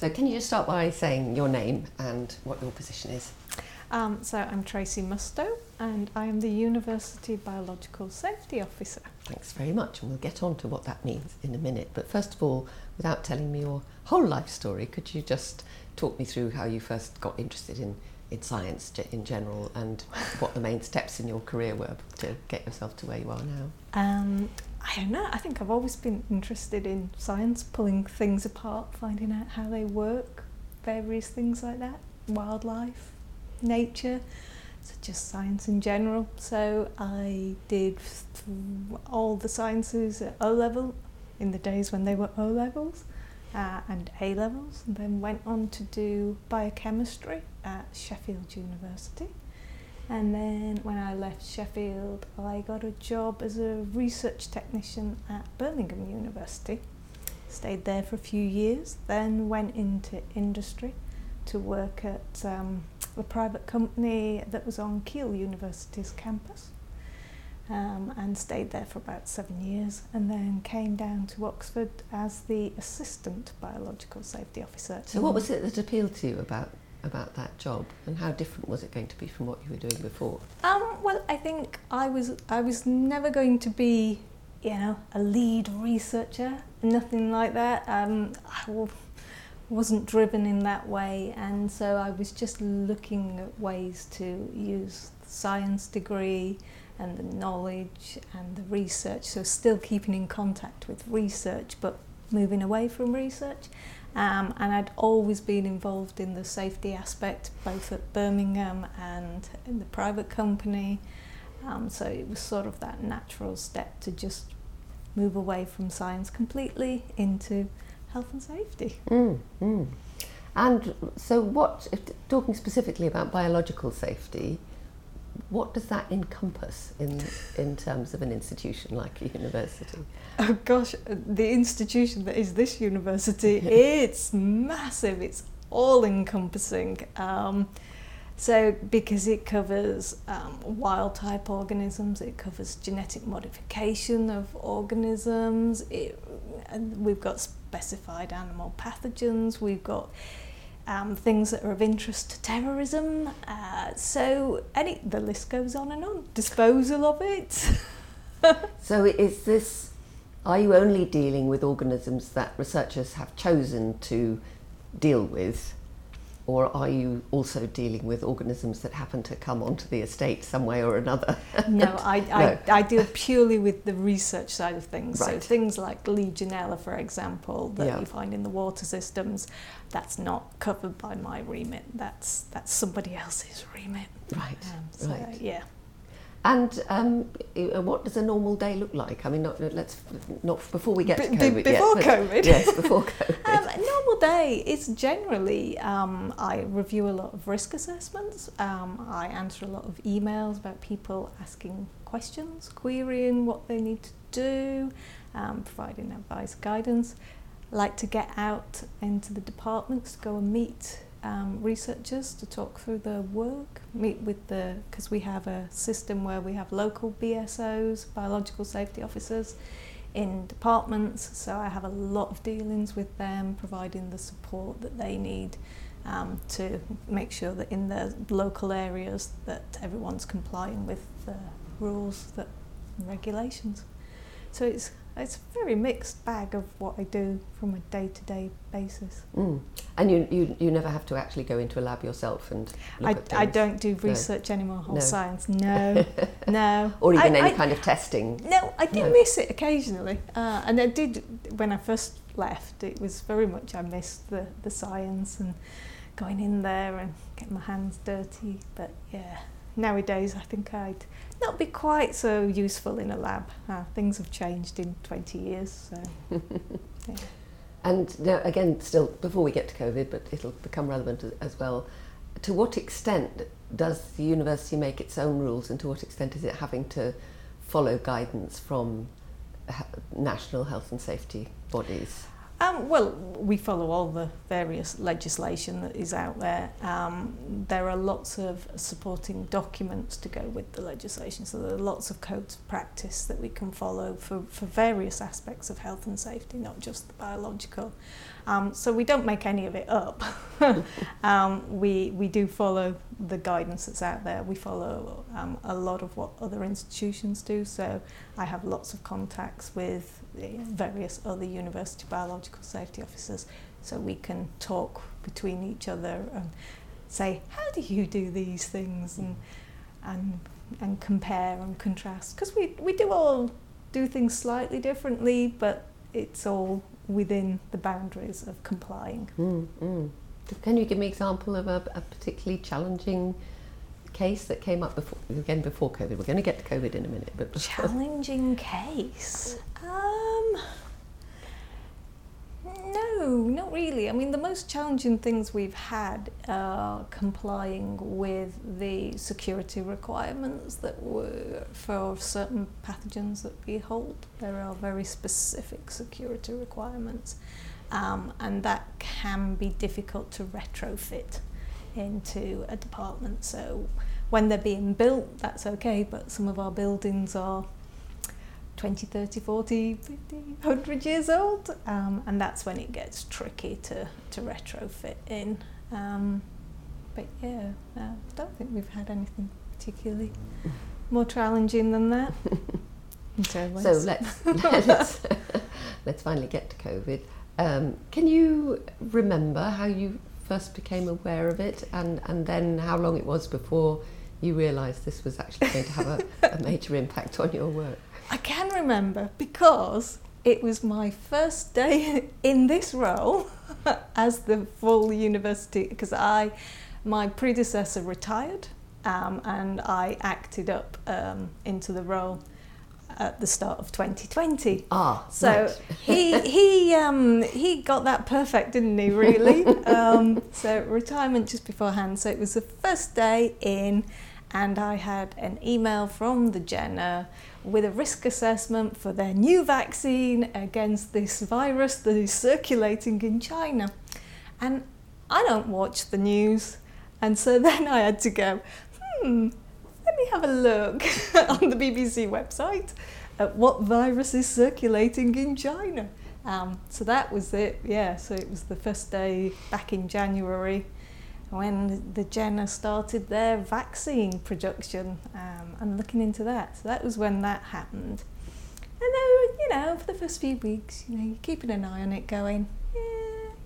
So, can you just start by saying your name and what your position is? Um, so, I'm Tracey Mustoe and I am the University Biological Safety Officer. Thanks very much, and we'll get on to what that means in a minute. But first of all, without telling me your whole life story, could you just talk me through how you first got interested in, in science in general and what the main steps in your career were to get yourself to where you are now? Um, I don't know. I think I've always been interested in science, pulling things apart, finding out how they work, various things like that, wildlife, nature, so just science in general. So I did all the sciences at O level in the days when they were O levels uh, and A levels, and then went on to do biochemistry at Sheffield University. And then when I left Sheffield, I got a job as a research technician at Birmingham University. Stayed there for a few years, then went into industry to work at um, a private company that was on Keele University's campus. Um, and stayed there for about seven years and then came down to Oxford as the assistant biological safety officer. So, what was it that appealed to you about about that job, and how different was it going to be from what you were doing before? Um, well, I think I was I was never going to be, you know, a lead researcher, nothing like that. Um, I wasn't driven in that way, and so I was just looking at ways to use the science degree and the knowledge and the research. So still keeping in contact with research, but moving away from research. Um, and I'd always been involved in the safety aspect, both at Birmingham and in the private company. Um, so it was sort of that natural step to just move away from science completely into health and safety. Mm, mm. And so, what, talking specifically about biological safety, what does that encompass in, in terms of an institution like a university? Oh gosh, the institution that is this university, it's massive, it's all encompassing. Um, so, because it covers um, wild type organisms, it covers genetic modification of organisms, it, we've got specified animal pathogens, we've got um, things that are of interest to terrorism. Uh, so any the list goes on and on. Disposal of it. so is this? Are you only dealing with organisms that researchers have chosen to deal with, or are you also dealing with organisms that happen to come onto the estate some way or another? no, I, no. I, I, deal purely with the research side of things. Right. So things like Legionella, for example, that yeah. you find in the water systems, that's not covered by my remit. That's that's somebody else's remit. Right. Um, so, right. Yeah. And um, what does a normal day look like? I mean, not, let's not before we get to COVID. before yet, COVID. Yes, before COVID. um, normal day is generally um, I review a lot of risk assessments. Um, I answer a lot of emails about people asking questions, querying what they need to do, um, providing advice, guidance. Like to get out into the departments to go and meet um, researchers to talk through the work, meet with the, because we have a system where we have local BSOs, biological safety officers, in departments, so I have a lot of dealings with them, providing the support that they need um, to make sure that in the local areas that everyone's complying with the rules that regulations. So it's it's a very mixed bag of what I do from a day-to-day basis. Mm. And you, you you never have to actually go into a lab yourself and I, I don't do research no. anymore, whole no. science. No, no. Or even I, any I, kind of testing. No, I did no. miss it occasionally, uh, and I did when I first left. It was very much I missed the the science and going in there and getting my hands dirty. But yeah, nowadays I think I'd not be quite so useful in a lab. Uh, things have changed in 20 years. So, yeah. And now, again, still before we get to COVID, but it'll become relevant as well. To what extent does the university make its own rules, and to what extent is it having to follow guidance from national health and safety bodies? Um, well, we follow all the various legislation that is out there. Um, there are lots of supporting documents to go with the legislation, so there are lots of codes of practice that we can follow for, for various aspects of health and safety, not just the biological. Um, so we don't make any of it up. um, we, we do follow the guidance that's out there. We follow um, a lot of what other institutions do. So I have lots of contacts with various other university biological safety officers so we can talk between each other and say, how do you do these things? And, and, and compare and contrast. Because we, we do all do things slightly differently, but it's all within the boundaries of complying. Mm, mm. Can you give me an example of a, a, particularly challenging case that came up before again before COVID? We're going to get to COVID in a minute, but challenging case. Um, no, not really. I mean, the most challenging things we've had are complying with the security requirements that were for certain pathogens that we hold. There are very specific security requirements, um, and that can be difficult to retrofit into a department. So when they're being built, that's okay, but some of our buildings are 20, 30, 40, 50, 100 years old. Um, and that's when it gets tricky to, to retrofit in. Um, but yeah, uh, I don't think we've had anything particularly more challenging than that. so let's, let's, let's finally get to COVID. Um, can you remember how you first became aware of it and, and then how long it was before you realised this was actually going to have a, a major impact on your work? I can remember because it was my first day in this role as the full university because I my predecessor retired um, and I acted up um, into the role at the start of 2020. Ah, so right. he he um, he got that perfect, didn't he? Really. um, so retirement just beforehand. So it was the first day in, and I had an email from the Jenner with a risk assessment for their new vaccine against this virus that is circulating in China. And I don't watch the news, and so then I had to go, hmm, let me have a look on the BBC website at what virus is circulating in China. Um, so that was it, yeah. So it was the first day back in January when the Jenner started their vaccine production um, and looking into that. So that was when that happened. And then, you know, for the first few weeks, you know, you're keeping an eye on it going, yeah,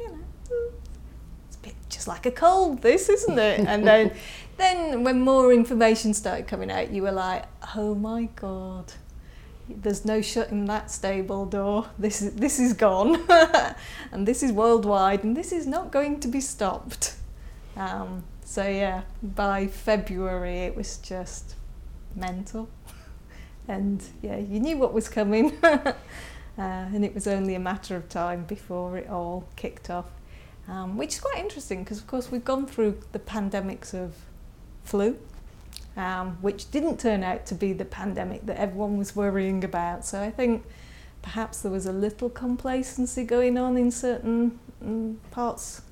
you know, it's a bit just like a cold, this, isn't it? and then, then when more information started coming out, you were like, oh my God, there's no shutting that stable door. This is, this is gone. and this is worldwide, and this is not going to be stopped. Um, so yeah, by February it was just mental, and yeah, you knew what was coming, uh, and it was only a matter of time before it all kicked off, um, which is quite interesting because of course we've gone through the pandemics of flu. Um, which didn't turn out to be the pandemic that everyone was worrying about. So I think perhaps there was a little complacency going on in certain um, parts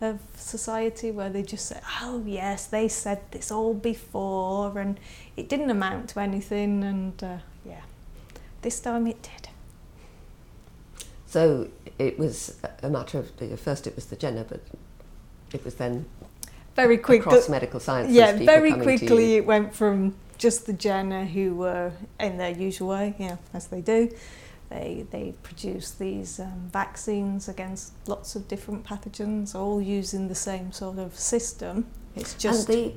of society where they just say, oh, yes, they said this all before, and it didn't amount to anything, and uh, yeah, this time it did. So it was a matter of, first it was the Jenner, but it was then very quick across the, medical sciences. Yeah, very quickly it went from just the Jenner who were in their usual way, yeah, as they do, they, they produce these um, vaccines against lots of different pathogens, all using the same sort of system. It's just. The,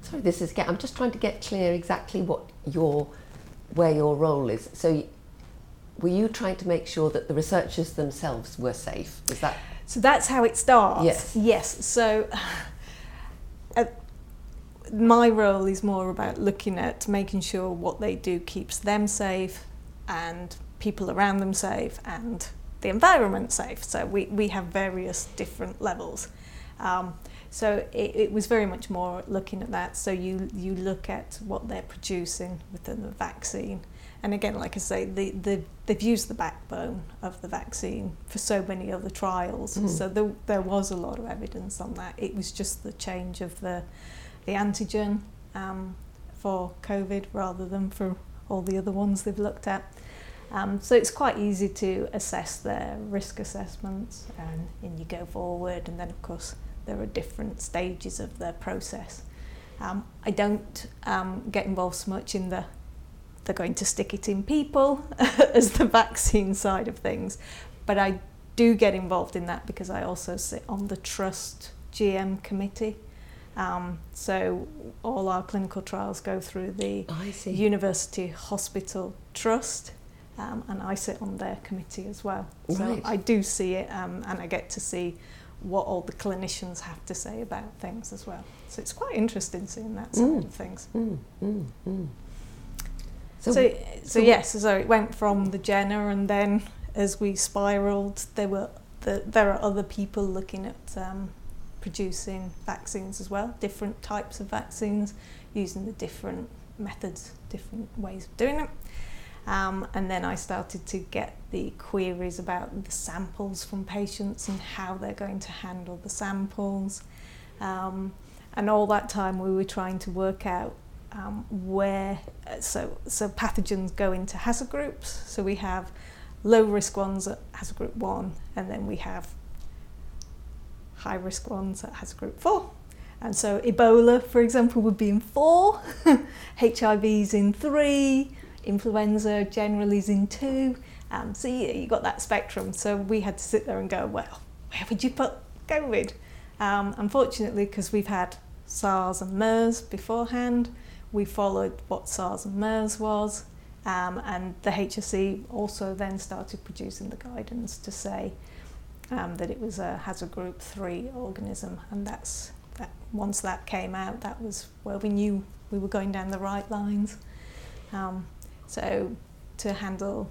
sorry, this is. I'm just trying to get clear exactly what your, where your role is. So, were you trying to make sure that the researchers themselves were safe? Is that? So that's how it starts. Yes. Yes. So. Uh, my role is more about looking at making sure what they do keeps them safe and people around them safe and the environment safe. So we, we have various different levels. Um, so it, it was very much more looking at that. So you, you look at what they're producing within the vaccine and again, like I say, the, the, they've used the backbone of the vaccine for so many other trials. Mm. So there, there was a lot of evidence on that. It was just the change of the, the antigen um, for COVID rather than for all the other ones they've looked at. Um, so it's quite easy to assess their risk assessments and, and you go forward and then of course there are different stages of the process. Um, I don't um, get involved so much in the they're going to stick it in people as the vaccine side of things. But I do get involved in that because I also sit on the Trust GM committee. Um, so all our clinical trials go through the University Hospital Trust. Um, and I sit on their committee as well. So right. I do see it um, and I get to see what all the clinicians have to say about things as well. So it's quite interesting seeing that side Mm. of things. Mm, mm, mm. So, so, so yes, so it went from the Jenner, and then as we spiraled, there were the, there are other people looking at um, producing vaccines as well, different types of vaccines, using the different methods, different ways of doing it. Um, and then I started to get the queries about the samples from patients and how they're going to handle the samples. Um, and all that time we were trying to work out um, where uh, so so pathogens go into hazard groups. So we have low risk ones at hazard group one, and then we have high risk ones at hazard group four. And so Ebola, for example, would be in four, HIV's in three, influenza generally is in two. Um, so you, you got that spectrum. So we had to sit there and go, well, where would you put COVID? Um, unfortunately, because we've had SARS and MERS beforehand, we followed what SARS and MERS was, um, and the HSE also then started producing the guidance to say um, that it was a hazard group three organism, and that's that. Once that came out, that was where we knew we were going down the right lines. Um, so to handle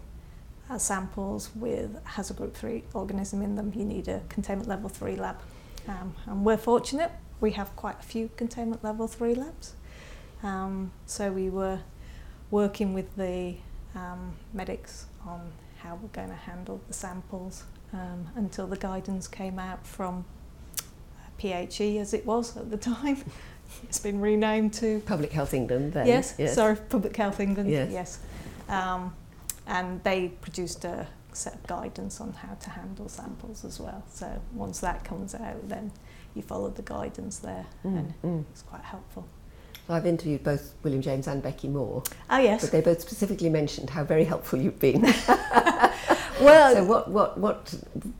uh, samples with hazard group three organism in them, you need a containment level three lab, um, and we're fortunate we have quite a few containment level three labs. Um, so we were working with the um, medics on how we're going to handle the samples um, until the guidance came out from PHE as it was at the time. It's been renamed to Public Health England then. Yes, sorry, Public Health England. Yes. yes. Um, and they produced a set of guidance on how to handle samples as well. So once that comes out, then you follow the guidance there, Mm, and mm. it's quite helpful. So I've interviewed both William James and Becky Moore, Oh yes. but they both specifically mentioned how very helpful you've been. well, so what, what, what,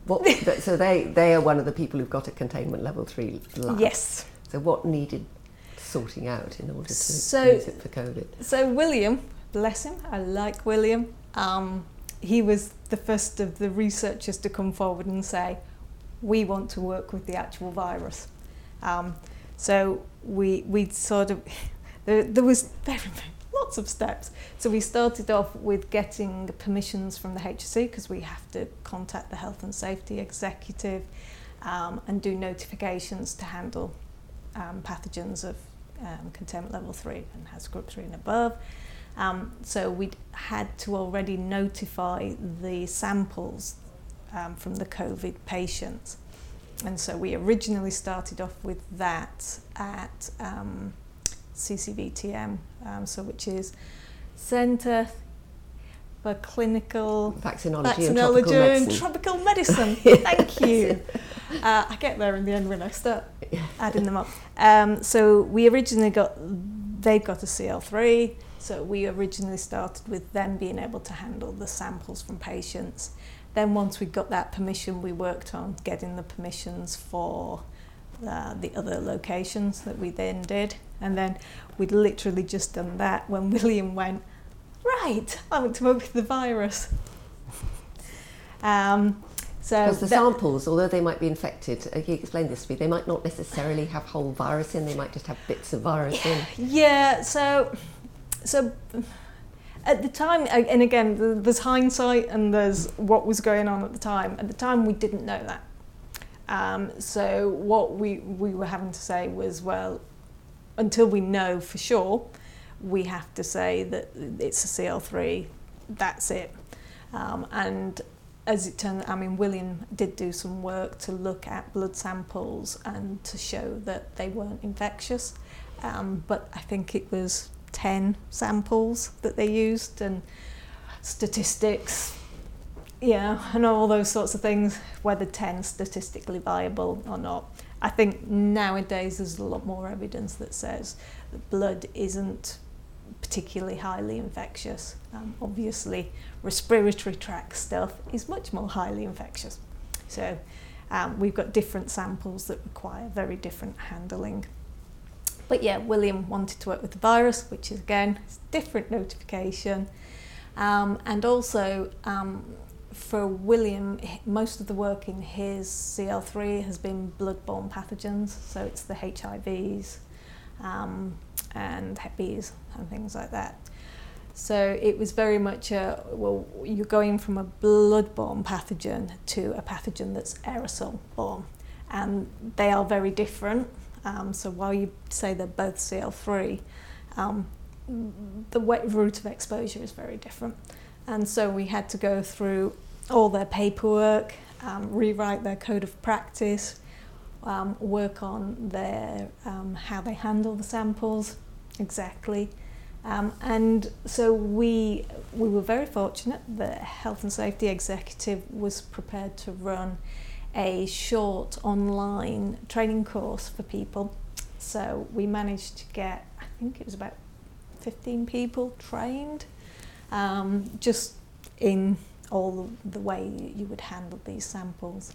what? so they, they are one of the people who've got a containment level three lab. yes. So what needed sorting out in order to So- use it for COVID? So William, bless him, I like William. Um, he was the first of the researchers to come forward and say, we want to work with the actual virus. Um, so we we sort of there, there was very, very lots of steps. So we started off with getting permissions from the HSE because we have to contact the health and safety executive um, and do notifications to handle um, pathogens of um, containment level three and has group three and above. Um, so we had to already notify the samples um, from the COVID patients. And so we originally started off with that at um, CCVTM, um, so which is Centre for Clinical Vaccinology, and Vaccinology tropical medicine. and Tropical Medicine. Thank you. Uh, I get there in the end when I start adding them up. Um, so we originally got, they've got a CL3, so we originally started with them being able to handle the samples from patients. Then once we got that permission, we worked on getting the permissions for uh, the other locations that we then did. And then we'd literally just done that when William went, right, I want to work with the virus. Um, so Because the samples, although they might be infected, uh, you explained this to me, they might not necessarily have whole virus in, they might just have bits of virus in. Yeah, so so at the time, and again, there's hindsight and there's what was going on at the time. At the time, we didn't know that. Um, so what we we were having to say was, well, until we know for sure, we have to say that it's a CL3. that's it. Um, and as it turned, I mean, William did do some work to look at blood samples and to show that they weren't infectious. Um, but I think it was 10 samples that they used and statistics, yeah, and all those sorts of things, whether 10 statistically viable or not. I think nowadays there's a lot more evidence that says that blood isn't particularly highly infectious. Um, obviously, respiratory tract stuff is much more highly infectious. So um, we've got different samples that require very different handling. But yeah, William wanted to work with the virus, which is again different notification. Um, and also um, for William, most of the work in his CL3 has been blood-borne pathogens, so it's the HIVs um, and Bs and things like that. So it was very much a, well, you're going from a blood-borne pathogen to a pathogen that's aerosol-borne. And they are very different. Um, so while you say they're both CL3, um, the route of exposure is very different. And so we had to go through all their paperwork, um, rewrite their code of practice, um, work on their um, how they handle the samples exactly. Um, and so we we were very fortunate that health and safety executive was prepared to run a short online training course for people. So we managed to get I think it was about 15 people trained um, just in all the way you would handle these samples.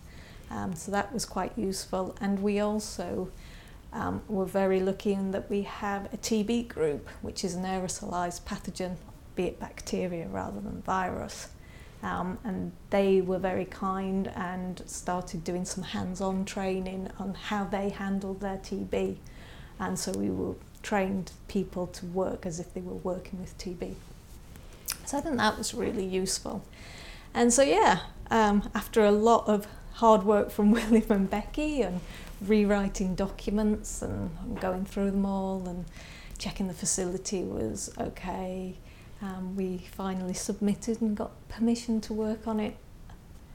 Um, so that was quite useful. And we also um, we're very lucky in that we have a TB group, which is an aerosolized pathogen, be it bacteria rather than virus. Um, and they were very kind and started doing some hands-on training on how they handled their TB. And so we were trained people to work as if they were working with TB. So I think that was really useful. And so, yeah, um, after a lot of hard work from William and Becky and rewriting documents and going through them all and checking the facility was okay, um, we finally submitted and got permission to work on it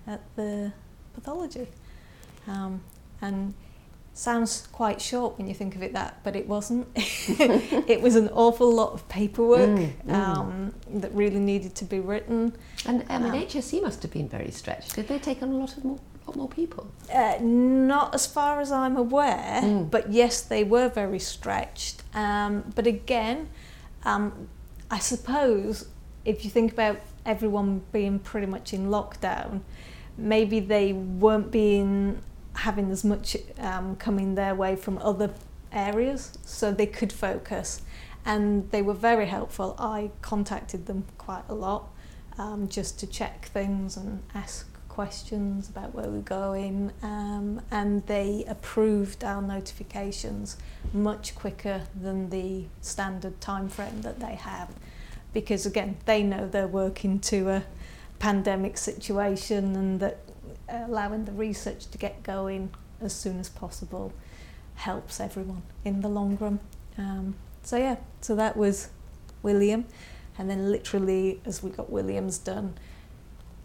at the pathology. Um, and sounds quite short when you think of it that, but it wasn't. it was an awful lot of paperwork mm, mm. Um, that really needed to be written. And I mean, um, HSE must have been very stretched. Did they take on a lot of more? Lot more people? Uh, not as far as I'm aware, mm. but yes, they were very stretched. Um, but again, um, I suppose if you think about everyone being pretty much in lockdown, maybe they weren't being having as much um, coming their way from other areas, so they could focus. And they were very helpful. I contacted them quite a lot um, just to check things and ask questions about where we're going, um, and they approved our notifications much quicker than the standard time frame that they have. Because again, they know they're working to a pandemic situation and that allowing the research to get going as soon as possible helps everyone in the long run. Um, so yeah, so that was William, and then literally as we got Williams done,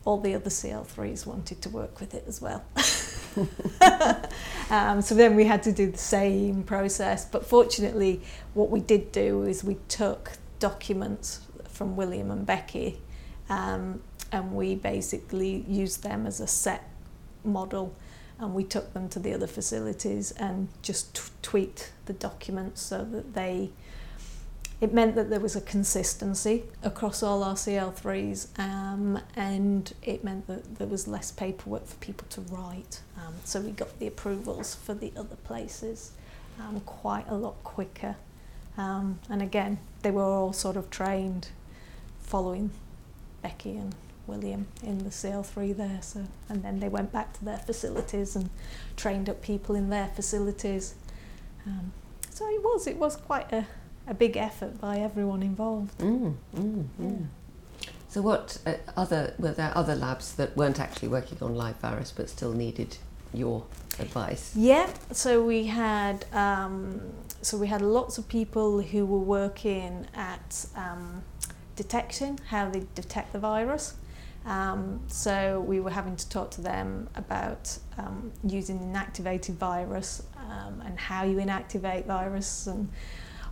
all the other CL3s wanted to work with it as well. um, so then we had to do the same process, but fortunately, what we did do is we took documents from William and Becky, um, and we basically used them as a set model and we took them to the other facilities and just t- tweaked the documents so that they it meant that there was a consistency across all our CL3s um, and it meant that there was less paperwork for people to write. Um, so we got the approvals for the other places um, quite a lot quicker. Um, and again, they were all sort of trained following Becky and William in the CL3 there. So, and then they went back to their facilities and trained up people in their facilities. Um, so it was it was quite a, a big effort by everyone involved. Mm, mm, yeah. mm. So what uh, other were there other labs that weren't actually working on live virus but still needed your advice? Yeah, so we had um, so we had lots of people who were working at um, detection, how they detect the virus. Um, so we were having to talk to them about um, using inactivated virus um, and how you inactivate virus and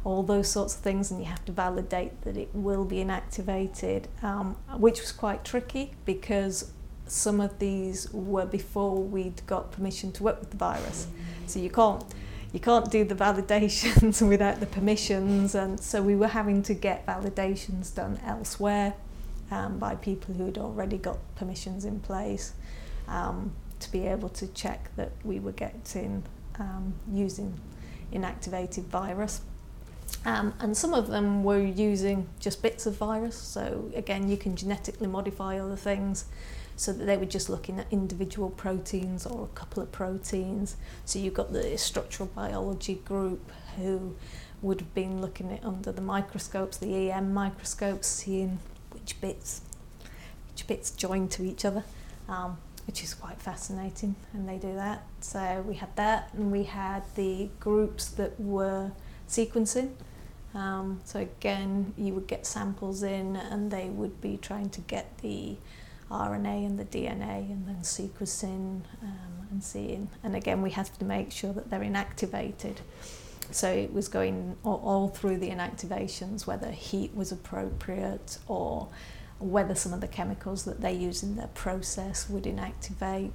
all those sorts of things, and you have to validate that it will be inactivated, um, which was quite tricky because some of these were before we'd got permission to work with the virus. So you can't you can't do the validations without the permissions, and so we were having to get validations done elsewhere um, by people who had already got permissions in place um, to be able to check that we were getting um, using inactivated virus. Um, and some of them were using just bits of virus, so again, you can genetically modify other things so that they were just looking at individual proteins or a couple of proteins. So you've got the structural biology group who would have been looking at under the microscopes, the EM microscopes, seeing which bits which bits join to each other, um, which is quite fascinating, and they do that. So we had that, and we had the groups that were sequencing. Um, so again, you would get samples in, and they would be trying to get the RNA and the DNA and then sequencing um, and seeing. And again, we have to make sure that they're inactivated. So it was going all, all through the inactivations, whether heat was appropriate or whether some of the chemicals that they use in their process would inactivate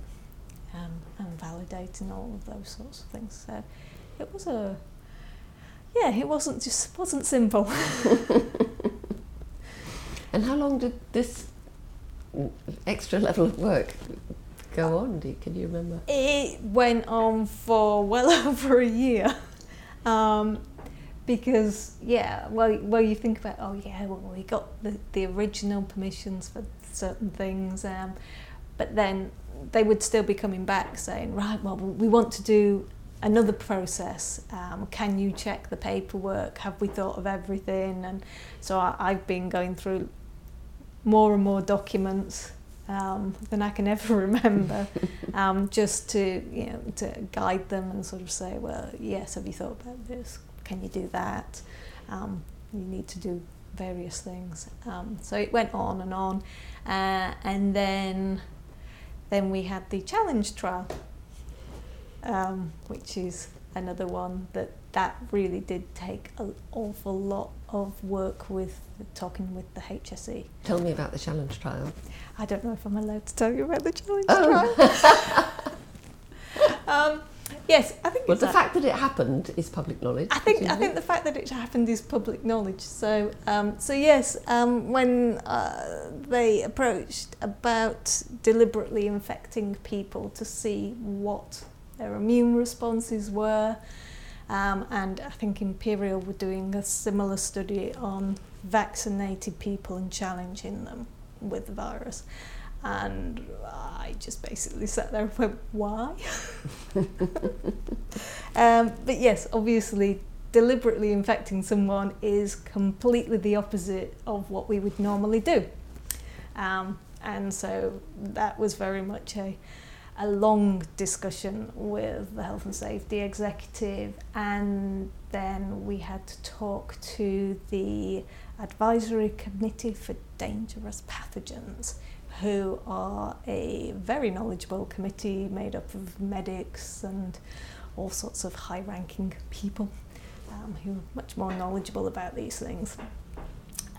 um, and validating all of those sorts of things. So it was a, yeah, it wasn't just wasn't simple. and how long did this extra level of work go on? Do you, can you remember? It went on for well over a year. Um, because yeah, well, well, you think about oh yeah, well we got the, the original permissions for certain things, um, but then they would still be coming back saying right, well we want to do another process. Um, can you check the paperwork? Have we thought of everything? And so I, I've been going through more and more documents um, than I can ever remember, um, just to you know to guide them and sort of say, well, yes, have you thought about this? Can you do that? Um, you need to do various things. Um, so it went on and on, uh, and then then we had the challenge trial, um, which is another one that that really did take an awful lot of work with talking with the HSE. Tell me about the challenge trial. I don't know if I'm allowed to tell you about the challenge oh. trial. um, yes, I think. Well, the fact that it happened is public knowledge. I think. I think the fact that it happened is public knowledge. So, um, so yes, um, when uh, they approached about deliberately infecting people to see what their immune responses were. Um, and I think Imperial were doing a similar study on vaccinated people and challenging them with the virus. And I just basically sat there and went, why? um, but yes, obviously, deliberately infecting someone is completely the opposite of what we would normally do. Um, and so that was very much a, a long discussion with the health and safety executive, and then we had to talk to the advisory committee for dangerous pathogens, who are a very knowledgeable committee made up of medics and all sorts of high ranking people um, who are much more knowledgeable about these things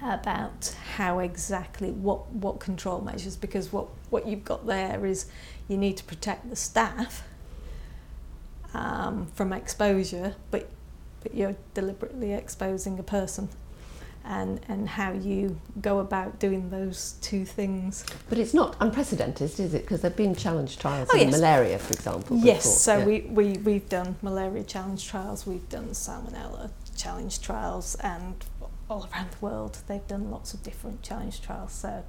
about how exactly what what control measures because what what you've got there is you need to protect the staff um, from exposure but but you're deliberately exposing a person and and how you go about doing those two things but it's not unprecedented is it because there've been challenge trials oh, in yes. malaria for example yes before. so yeah. we, we we've done malaria challenge trials we've done salmonella challenge trials and all around the world. They've done lots of different challenge trials. So,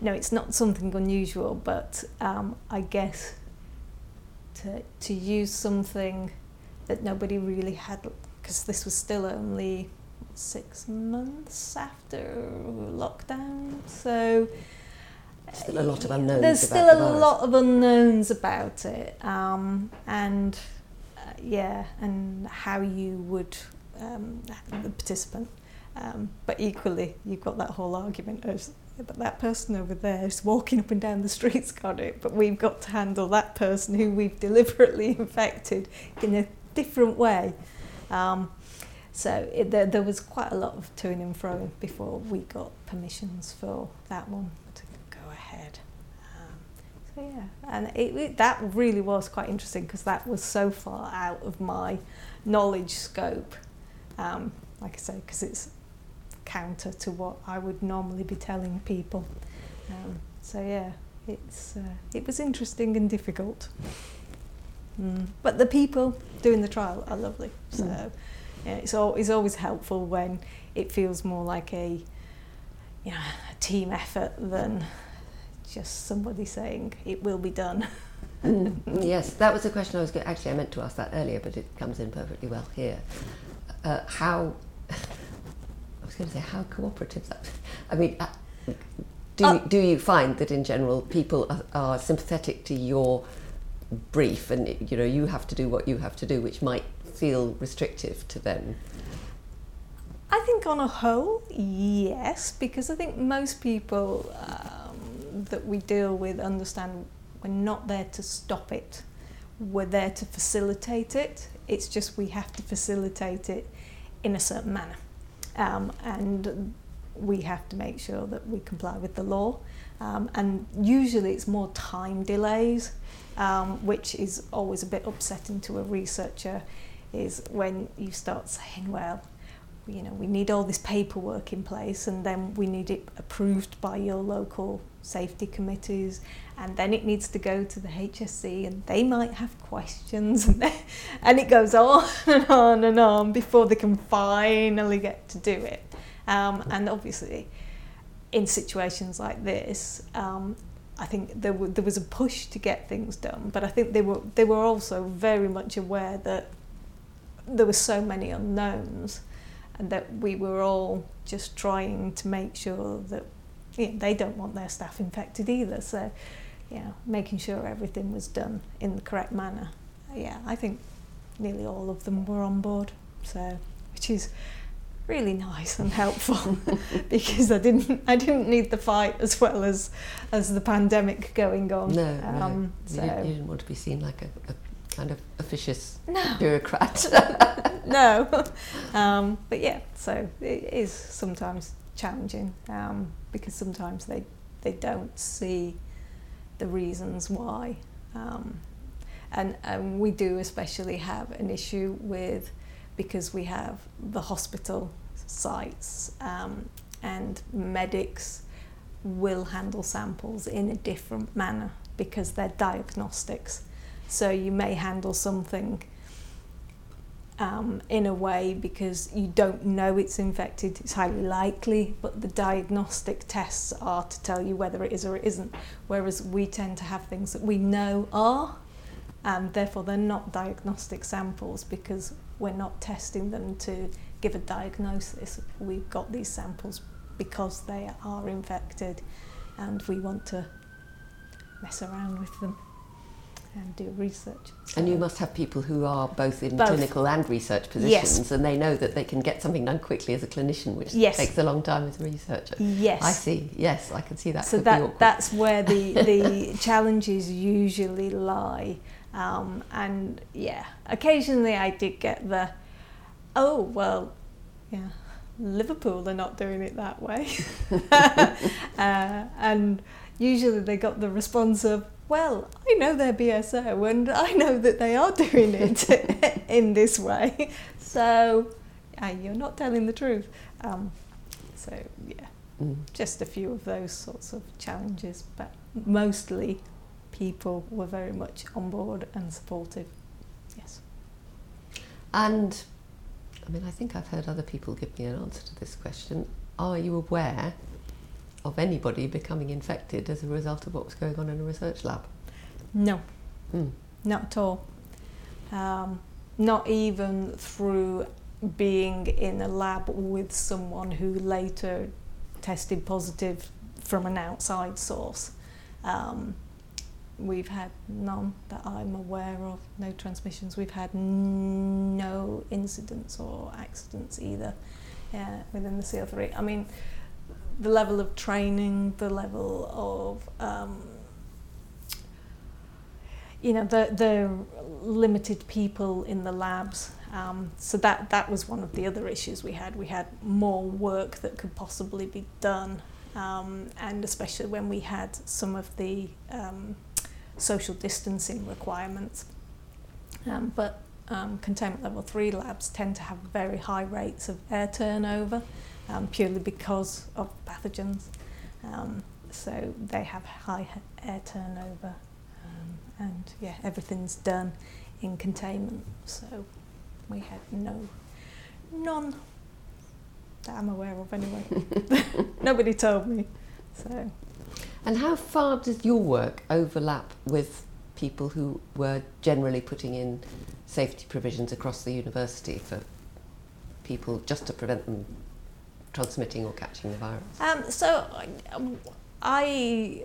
no, it's not something unusual, but um, I guess to, to use something that nobody really had, because this was still only six months after lockdown. So, still a lot of unknowns. There's still a the lot of unknowns about it, um, and uh, yeah, and how you would um, the participant Um, but equally, you've got that whole argument of but that person over there is walking up and down the streets got it, but we've got to handle that person who we've deliberately infected in a different way. Um, so it, there, there was quite a lot of to and fro before we got permissions for that one to go ahead. Um, so yeah, and it, it, that really was quite interesting because that was so far out of my knowledge scope. Um, like I say, because it's counter to what I would normally be telling people. Um, so yeah, it's uh, it was interesting and difficult. Mm. But the people doing the trial are lovely. So mm. yeah, it's, al- it's always helpful when it feels more like a you know a team effort than just somebody saying it will be done. mm, yes, that was a question I was go- actually I meant to ask that earlier, but it comes in perfectly well here. Uh, how going to say how cooperative that. I mean, uh, do uh, do you find that in general people are, are, sympathetic to your brief, and you know you have to do what you have to do, which might feel restrictive to them? I think on a whole, yes, because I think most people um, that we deal with understand we're not there to stop it. We're there to facilitate it. It's just we have to facilitate it in a certain manner um, and we have to make sure that we comply with the law. Um, and usually it's more time delays, um, which is always a bit upsetting to a researcher, is when you start saying, well, you know, we need all this paperwork in place and then we need it approved by your local safety committees and then it needs to go to the HSC and they might have questions and, they, and it goes on and on and on before they can finally get to do it. Um, and obviously, in situations like this, um, I think there, w- there was a push to get things done, but I think they were they were also very much aware that there were so many unknowns, and that we were all just trying to make sure that they don't want their staff infected either. So yeah, making sure everything was done in the correct manner. Yeah, I think nearly all of them were on board, so which is really nice and helpful because I didn't I didn't need the fight as well as as the pandemic going on. No, um, no. So. You, didn't, you, didn't, want to be seen like a, a kind of officious no. bureaucrat. no, um, but yeah, so it is sometimes challenging um, because sometimes they they don't see the reasons why. Um, and, and we do especially have an issue with because we have the hospital sites um, and medics will handle samples in a different manner because they're diagnostics. So you may handle something um, in a way because you don't know it's infected, it's highly likely, but the diagnostic tests are to tell you whether it is or it isn't. Whereas we tend to have things that we know are, and therefore they're not diagnostic samples because we're not testing them to give a diagnosis. We've got these samples because they are infected and we want to mess around with them and do research. So and you must have people who are both in both. clinical and research positions, yes. and they know that they can get something done quickly as a clinician, which yes. takes a long time as a researcher. Yes, I see. Yes, I can see that. So that that's where the the challenges usually lie, um, and yeah, occasionally I did get the, oh well, yeah. Liverpool are not doing it that way. uh, and usually they got the response of, well, I know they're BSO and I know that they are doing it in this way. So uh, you're not telling the truth. Um, so, yeah, mm. just a few of those sorts of challenges, but mostly people were very much on board and supportive. Yes. And I mean, I think I've heard other people give me an answer to this question. Are you aware of anybody becoming infected as a result of what was going on in a research lab? No, mm. not at all. Um, not even through being in a lab with someone who later tested positive from an outside source. Um, we've had none that I'm aware of, no transmissions. We've had no incidents or accidents either yeah, within the CL3. I mean, the level of training, the level of um, you know the the limited people in the labs. Um, so that that was one of the other issues we had. We had more work that could possibly be done, um, and especially when we had some of the um, social distancing requirements. Um, but um, containment level three labs tend to have very high rates of air turnover, um, purely because of pathogens. Um, so they have high air turnover and yeah, everything's done in containment. So we had no, none that I'm aware of anyway. Nobody told me. So. And how far does your work overlap with people who were generally putting in safety provisions across the university for people just to prevent them transmitting or catching the virus? Um, so I,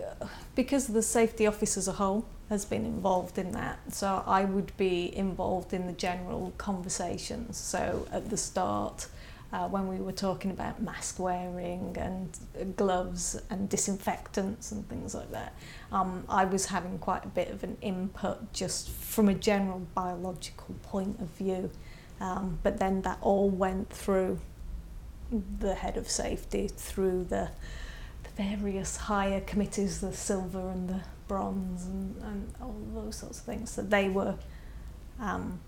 because the safety office as a whole has been involved in that, so I would be involved in the general conversations. So at the start, uh, when we were talking about mask wearing and gloves and disinfectants and things like that, um, I was having quite a bit of an input just from a general biological point of view. Um, but then that all went through the head of safety, through the various higher committees, the silver and the bronze and, and all those sorts of things. So they were, um,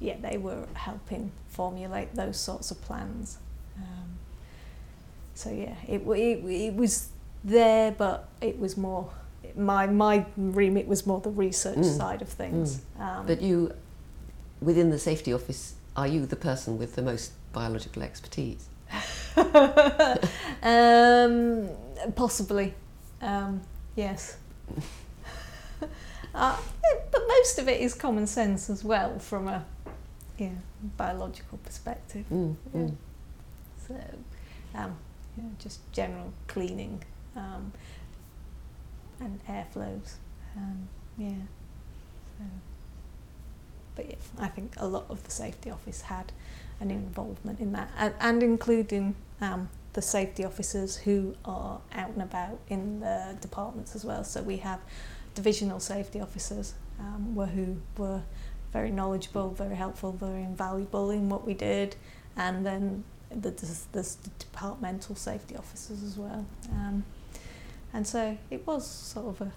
yeah, they were helping formulate those sorts of plans. Um, so yeah, it, it, it was there, but it was more, my, my remit was more the research mm. side of things. Mm. Um, but you, within the safety office, are you the person with the most biological expertise? um, possibly, um, yes. uh, but most of it is common sense as well from a yeah, biological perspective. Mm, yeah. mm. So, um, yeah, just general cleaning um, and airflows. Um, yeah. So, but yeah, I think a lot of the safety office had an involvement in that, and, and including um, the safety officers who are out and about in the departments as well. So we have divisional safety officers um, were who were very knowledgeable, very helpful, very invaluable in what we did, and then the, the, the departmental safety officers as well. Um, and so it was sort of a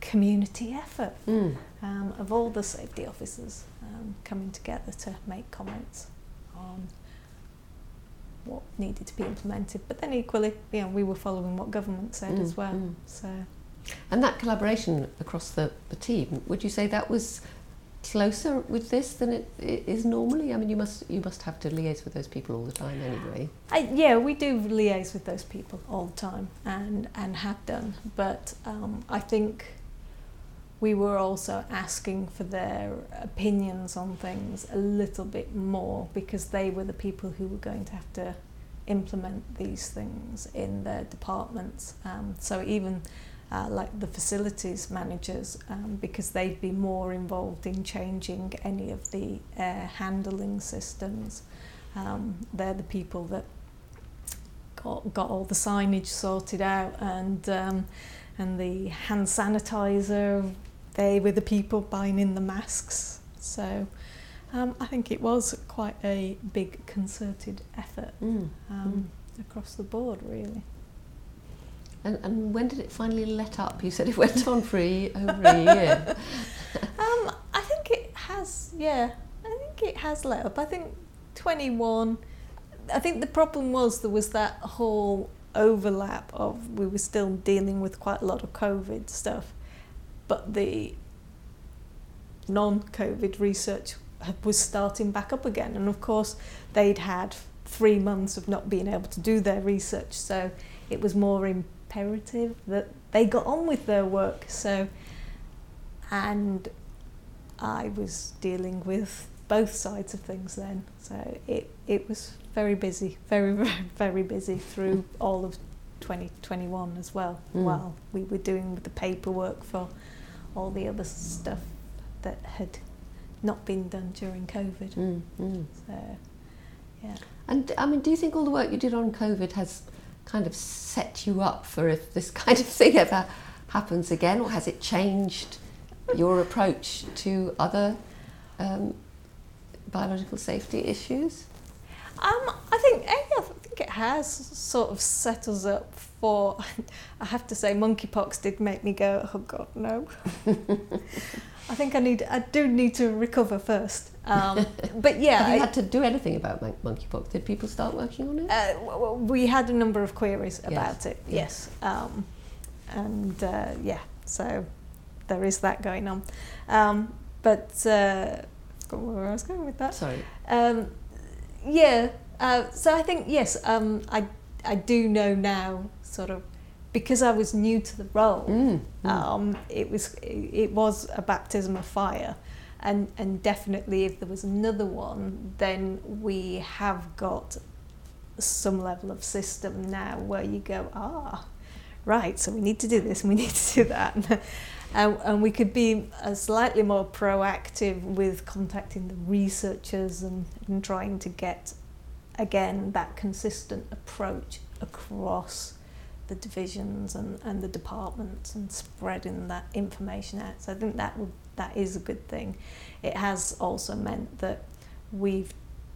community effort mm. um, of all the safety officers um, coming together to make comments on what needed to be implemented. But then equally, you know, we were following what government said mm, as well. Mm. So, and that collaboration across the, the team, would you say that was closer with this than it, it is normally? I mean, you must you must have to liaise with those people all the time anyway. I, yeah, we do liaise with those people all the time, and and have done. But um, I think we were also asking for their opinions on things a little bit more because they were the people who were going to have to implement these things in their departments. Um, so even uh, like the facilities managers, um, because they'd be more involved in changing any of the air handling systems. Um, they're the people that got, got all the signage sorted out and um, and the hand sanitizer they were the people buying in the masks. So um, I think it was quite a big concerted effort mm. Um, mm. across the board, really. And, and when did it finally let up? You said it went on for a, over a year. um, I think it has, yeah. I think it has let up. I think 21. I think the problem was there was that whole overlap of we were still dealing with quite a lot of COVID stuff but the non-COVID research was starting back up again. And of course, they'd had three months of not being able to do their research, so it was more imperative that they got on with their work. So, and I was dealing with both sides of things then. So it, it was very busy, very, very, very busy through all of 2021 as well, mm. while we were doing the paperwork for all the other stuff that had not been done during COVID. Mm, mm. So, yeah. And I mean, do you think all the work you did on COVID has kind of set you up for if this kind of thing ever happens again, or has it changed your approach to other um, biological safety issues? Um, I think I think it has sort of set us up for. I have to say, monkeypox did make me go, oh God, no. I think I need. I do need to recover first. Um, but yeah, Have you I- had to do anything about mon- monkeypox? Did people start working on it? Uh, we had a number of queries Yes, about it, yes. Um, and uh, yeah, so there is that going on. Um, but uh, where I was going with that. Sorry. Um, yeah, uh, so I think, yes, um, I, I do know now, sort of, because I was new to the role, Mm, mm. um, it was it was a baptism of fire, and and definitely if there was another one, then we have got some level of system now where you go ah, right, so we need to do this and we need to do that, and, and we could be uh, slightly more proactive with contacting the researchers and, and trying to get again that consistent approach across the divisions and, and the departments and spreading that information out. So I think that would, that is a good thing. It has also meant that we've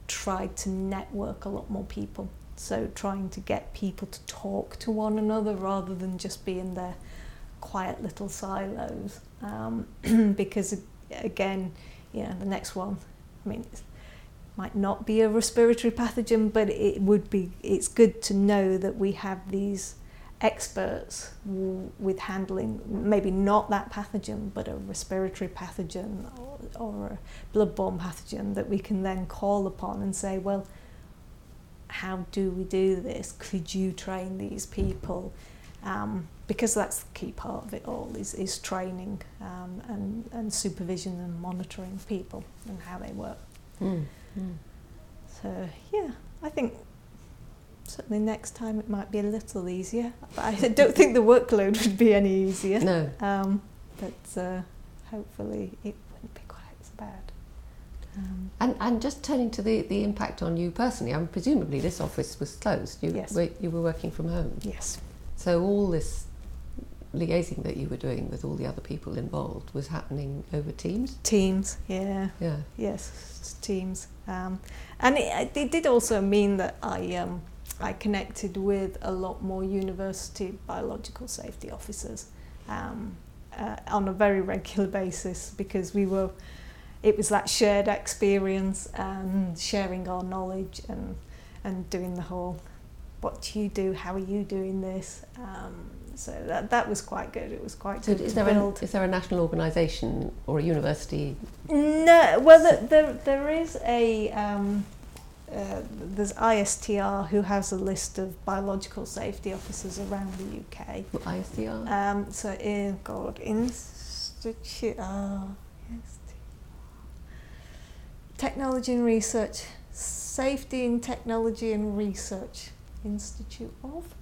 tried to network a lot more people. So trying to get people to talk to one another rather than just be in their quiet little silos. Um, because again, you know, the next one, I mean, might not be a respiratory pathogen, but it would be. It's good to know that we have these experts with handling maybe not that pathogen but a respiratory pathogen or, or a bloodborne pathogen that we can then call upon and say well how do we do this? Could you train these people? Um, because that's the key part of it all is, is training um, and, and supervision and monitoring people and how they work. Mm, mm. so yeah I think certainly next time it might be a little easier. But I don't think the workload would be any easier. No. Um, but uh, hopefully it wouldn't be quite as bad. Um, And, and just turning to the, the impact on you personally, I mean, presumably this office was closed. You, Yes. were, you were working from home. yes. So all this liaising that you were doing with all the other people involved was happening over Teams? Teams, yeah, Yeah. yes, teams. Um, and it, it did also mean that I, um, I connected with a lot more university biological safety officers um, uh, on a very regular basis because we were, it was that shared experience and sharing our knowledge and, and doing the whole, what do you do, how are you doing this? Um, so that, that was quite good. It was quite So good is there, build. a, is there a national organisation or a university? No, well, the, there there is a um, uh, there's ISTR who has a list of biological safety officers around the UK. ISDR? Um, so in God Institute, oh, ISTR. Technology and Research, Safety in Technology and Research Institute of,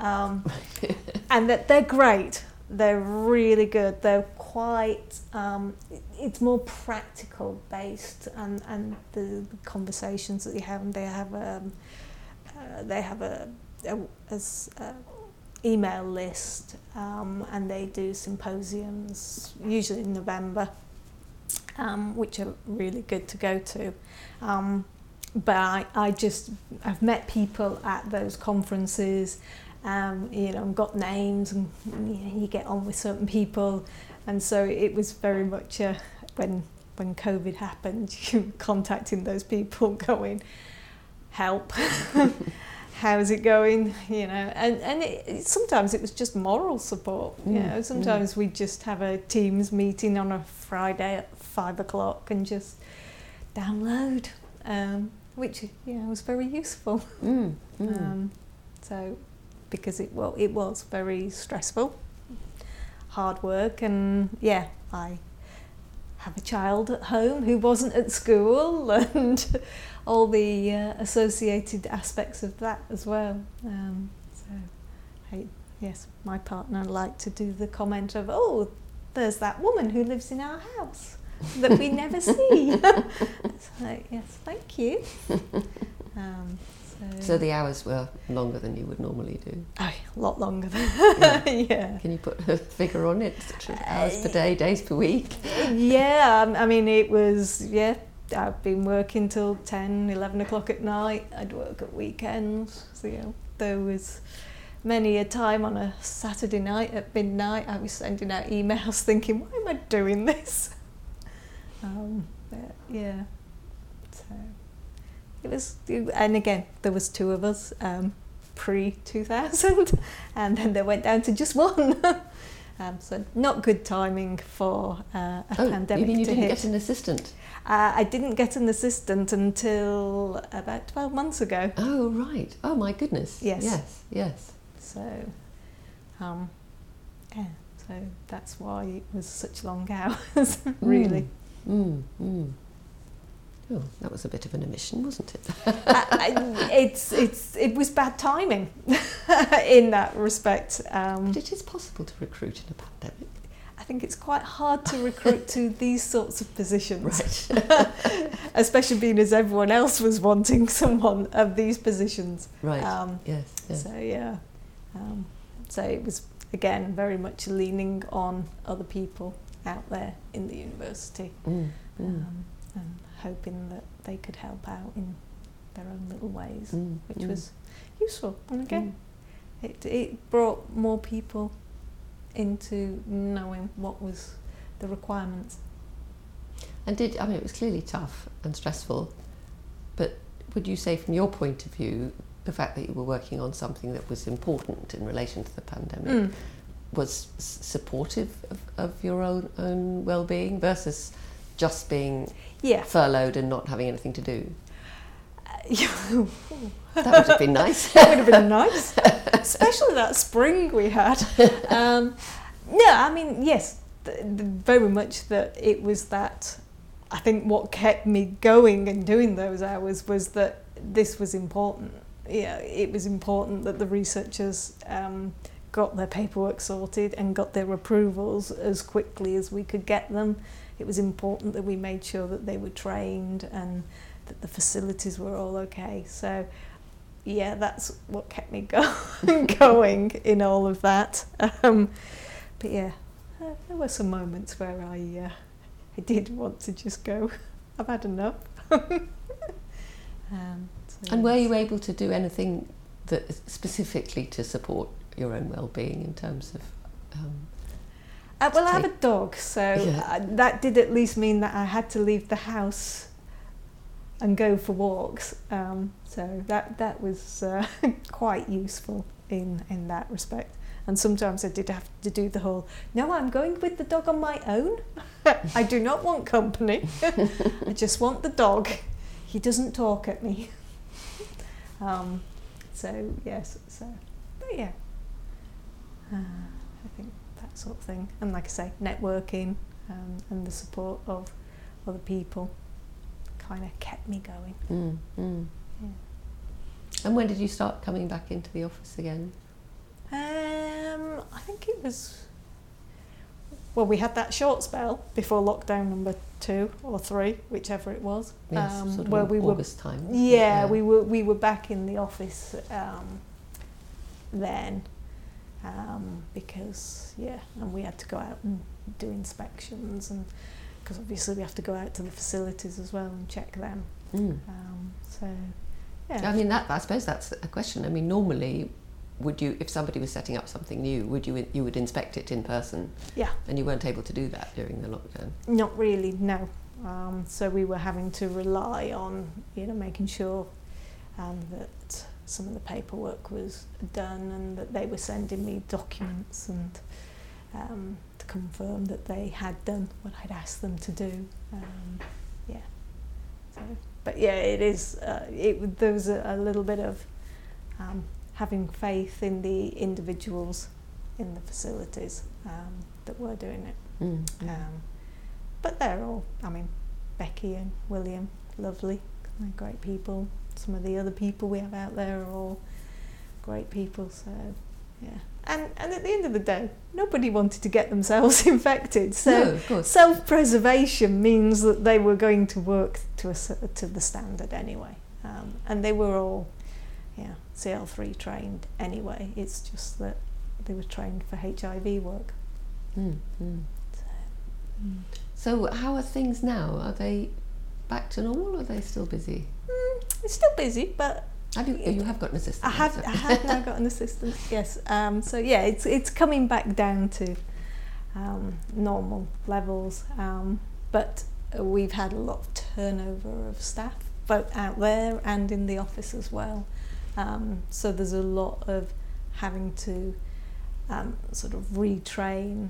um, and that they're great. They're really good. They're quite. Um, it's more practical based, and and the, conversations that you have. They have um, uh, they have a, a, a a email list, um, and they do symposiums usually in November, um, which are really good to go to. Um, but I, I just I've met people at those conferences um, you know, got names and you, know, you get on with certain people. And so it was very much uh, when, when COVID happened, you contacting those people going, help, how's it going, you know, and, and it, sometimes it was just moral support, you Mm, know, sometimes we'd just have a Teams meeting on a Friday at five o'clock and just download, um, which, you know, was very useful. Mm, mm. Um, so, because it well, it was very stressful, hard work, and yeah, I have a child at home who wasn't at school, and all the uh, associated aspects of that as well. Um, so, I, yes, my partner liked to do the comment of, "Oh, there's that woman who lives in our house." That we never see. it's like, yes, thank you. Um, so, So the hours were longer than you would normally do. oh, a lot longer than Yeah. yeah. Can you put a figure on it? Hours per day, days per week? yeah, um, I mean, it was, yeah, I've been working till 10, 11 o'clock at night. I'd work at weekends. So, you know, there was many a time on a Saturday night at midnight, I was sending out emails thinking, why am I doing this? Um, but, yeah, it was, and again, there was two of us um, pre 2000, and then they went down to just one. um, so not good timing for uh, a Oh, pandemic you mean you didn't hit. get an assistant? Uh, I didn't get an assistant until about 12 months ago. Oh, right. Oh, my goodness. Yes. Yes, yes. So, um, yeah, so that's why it was such long hours, really. Mm, mm. Oh, that was a bit of an omission, wasn't it? I, it's, it's, it was bad timing in that respect. Um, But it is possible to recruit in a pandemic. I think it's quite hard to recruit to these sorts of positions, Right. especially being as everyone else was wanting someone of these positions. right. Um, yes, yes. So yeah, um, so it was again very much leaning on other people out there in the university Mm, mm, um, and hoping that they could help out in their own little ways, mm, which mm, was useful. And again, mm. it it brought more people into knowing what was the requirements. And did I mean it was clearly tough and stressful, but would you say from your point of view the fact that you were working on something that was important in relation to the pandemic Mm. was s- supportive of, of your own own well-being versus just being Yeah. furloughed and not having anything to do? that would have been nice. That would have been nice, especially that spring we had. Um, no, I mean, yes, th- th- very much that it was that. I think what kept me going and doing those hours was that this was important. Yeah, it was important that the researchers um, got their paperwork sorted and got their approvals as quickly as we could get them. It was important that we made sure that they were trained and that the facilities were all okay. So, yeah, that's what kept me go- going in all of that. Um, but yeah, uh, there were some moments where I, uh, I did want to just go. I've had enough. um, so And were you able to do anything that specifically to support your own well-being in terms of? Um, Uh, well, I have a dog, so Yeah. uh, that did at least mean that I had to leave the house and go for walks. Um, so that that was uh, quite useful in in that respect. And sometimes I did have to do the whole. No, I'm going with the dog on my own. I do not want company. I just want the dog. He doesn't talk at me. Um, so yes, so but yeah, uh, I think that sort of thing. And like I say, networking um, and the support of other people kind of kept me going. mm, mm. Yeah. And when did you start coming back into the office again? Um, I think it was. Well, we had that short spell before lockdown number two or three, whichever it was. Yes, um, sort of where we were August time. wasn't? Yeah, we were we were back in the office um, then um, because yeah, and we had to go out and do inspections and because obviously we have to go out to the facilities as well and check them. Mm. Um, so yeah, I mean, that I suppose that's a question. I mean, normally, would you, if somebody was setting up something new, would you you would inspect it in person, yeah, and you weren't able to do that during the lockdown? not really no. Um, so we were having to rely on you know making sure um, that some of the paperwork was done and that they were sending me documents and um, to confirm that they had done what I'd asked them to do. Um, yeah. So, but yeah, it is. Uh, it there was a, a little bit of um, having faith in the individuals in the facilities um, that were doing it. Mm. Um, but they're all, I mean, Becky and William, lovely, great people. Some of the other people we have out there are all great people. So, yeah. And, and at the end of the day, nobody wanted to get themselves infected. So, no, self-preservation means that they were going to work to a, to the standard anyway. Um, and they were all yeah, CL3 trained anyway. It's just that they were trained for HIV work. Mm, mm. So, mm. so, how are things now? Are they back to normal or are they still busy? Mm, it's still busy, but have you, you have got an assistant. I have. I have now got an assistant. Yes. Um, so yeah, it's it's coming back down to um, normal levels, um, but we've had a lot of turnover of staff, both out there and in the office as well. Um, so there's a lot of having to um, sort of retrain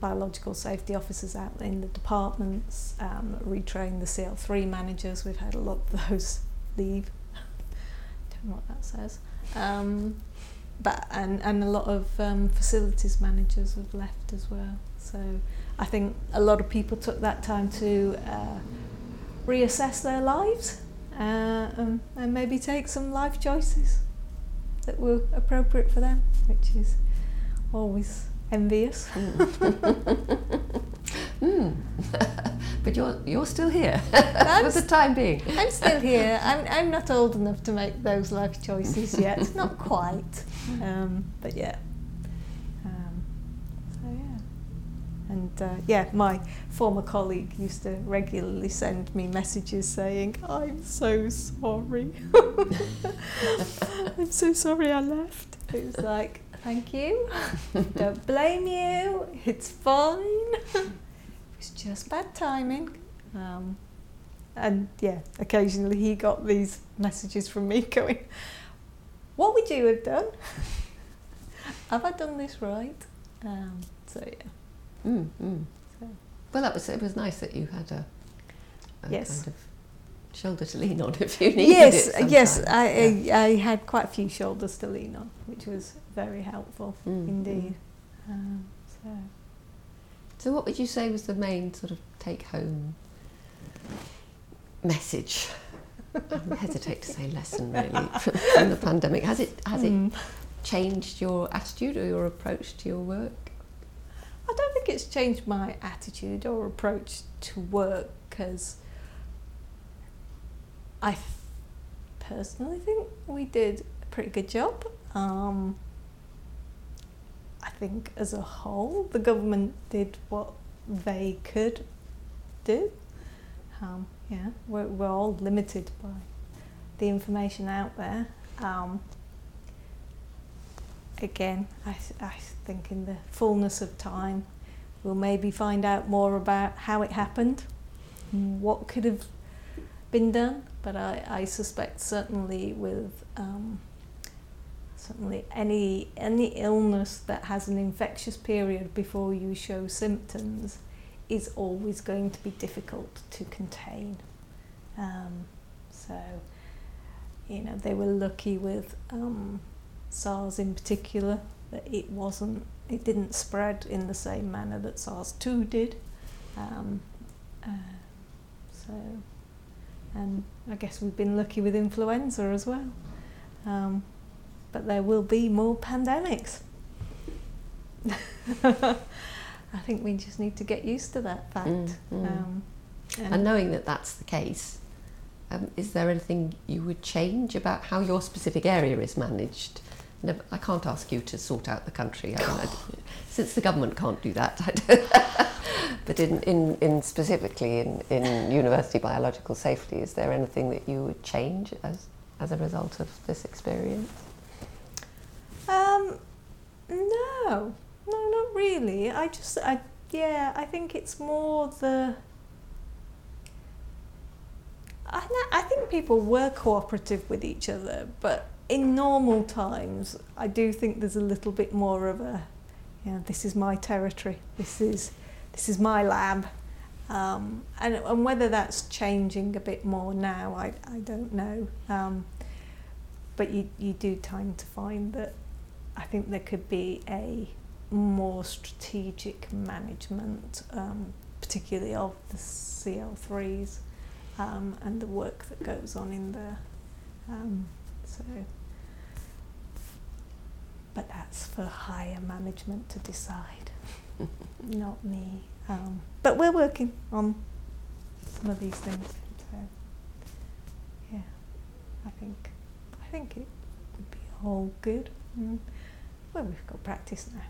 biological safety officers out in the departments, um, retrain the CL3 managers. We've had a lot of those leave Don't know what that says. Um, but and and a lot of um, facilities managers have left as well. So I think a lot of people took that time to uh, reassess their lives uh, and, and maybe take some life choices that were appropriate for them, which is always envious. mm. but you're you're still here for the time being. I'm still here. I'm I'm not old enough to make those life choices yet. not quite, um, but yeah. Um, so yeah, and uh, yeah, my former colleague used to regularly send me messages saying, "I'm so sorry. I'm so sorry I left." It was like. Thank you. Don't blame you. It's fine it was just bad timing. Um, and yeah, occasionally he got these messages from me going, What would you have done? have I done this right? Um, so yeah. Mm, mm. So. Well, that was it. Was nice that you had a, a yes. kind of shoulder to lean on if you needed yes, it. Yes, yes, I, yeah. I, I, had quite a few shoulders to lean on, which was very helpful mm, indeed. Mm. Um, so. So, what would you say was the main sort of take home message? I hesitate to say lesson really from the pandemic. Has it has mm. it changed your attitude or your approach to your work? I don't think it's changed my attitude or approach to work because I personally think we did a pretty good job. Um, I think as a whole, the government did what they could do. Um, yeah, we're, we're all limited by the information out there. Um, again, I, I think in the fullness of time, we'll maybe find out more about how it happened, what could have been done. But I, I suspect certainly with um, certainly any any illness that has an infectious period before you show symptoms is always going to be difficult to contain. Um, so, you know, they were lucky with um, SARS in particular that it wasn't, it didn't spread in the same manner that SARS-2 did. Um, uh, so, and I guess we've been lucky with influenza as well. Um, but there will be more pandemics. I think we just need to get used to that fact. Mm, mm. Um, and, and, knowing that that's the case, um, is there anything you would change about how your specific area is managed? Never, I can't ask you to sort out the country, I I, since the government can't do that. but in, in, in specifically in, in university biological safety, is there anything that you would change as, as a result of this experience? Um, no, no, not really. I just, I yeah, I think it's more the. I, I think people were cooperative with each other, but in normal times, I do think there's a little bit more of a, you know, this is my territory. This is, this is my lab. Um, and, and whether that's changing a bit more now, I, I don't know. Um, but you, you do tend to find that I think there could be a more strategic management, um, particularly of the CL3s um, and the work that goes on in there. Um, so, but that's for higher management to decide, not me. Um, but we're working on some of these things. So, yeah. think I think it would be all good. Mm. Well, we've got practice now.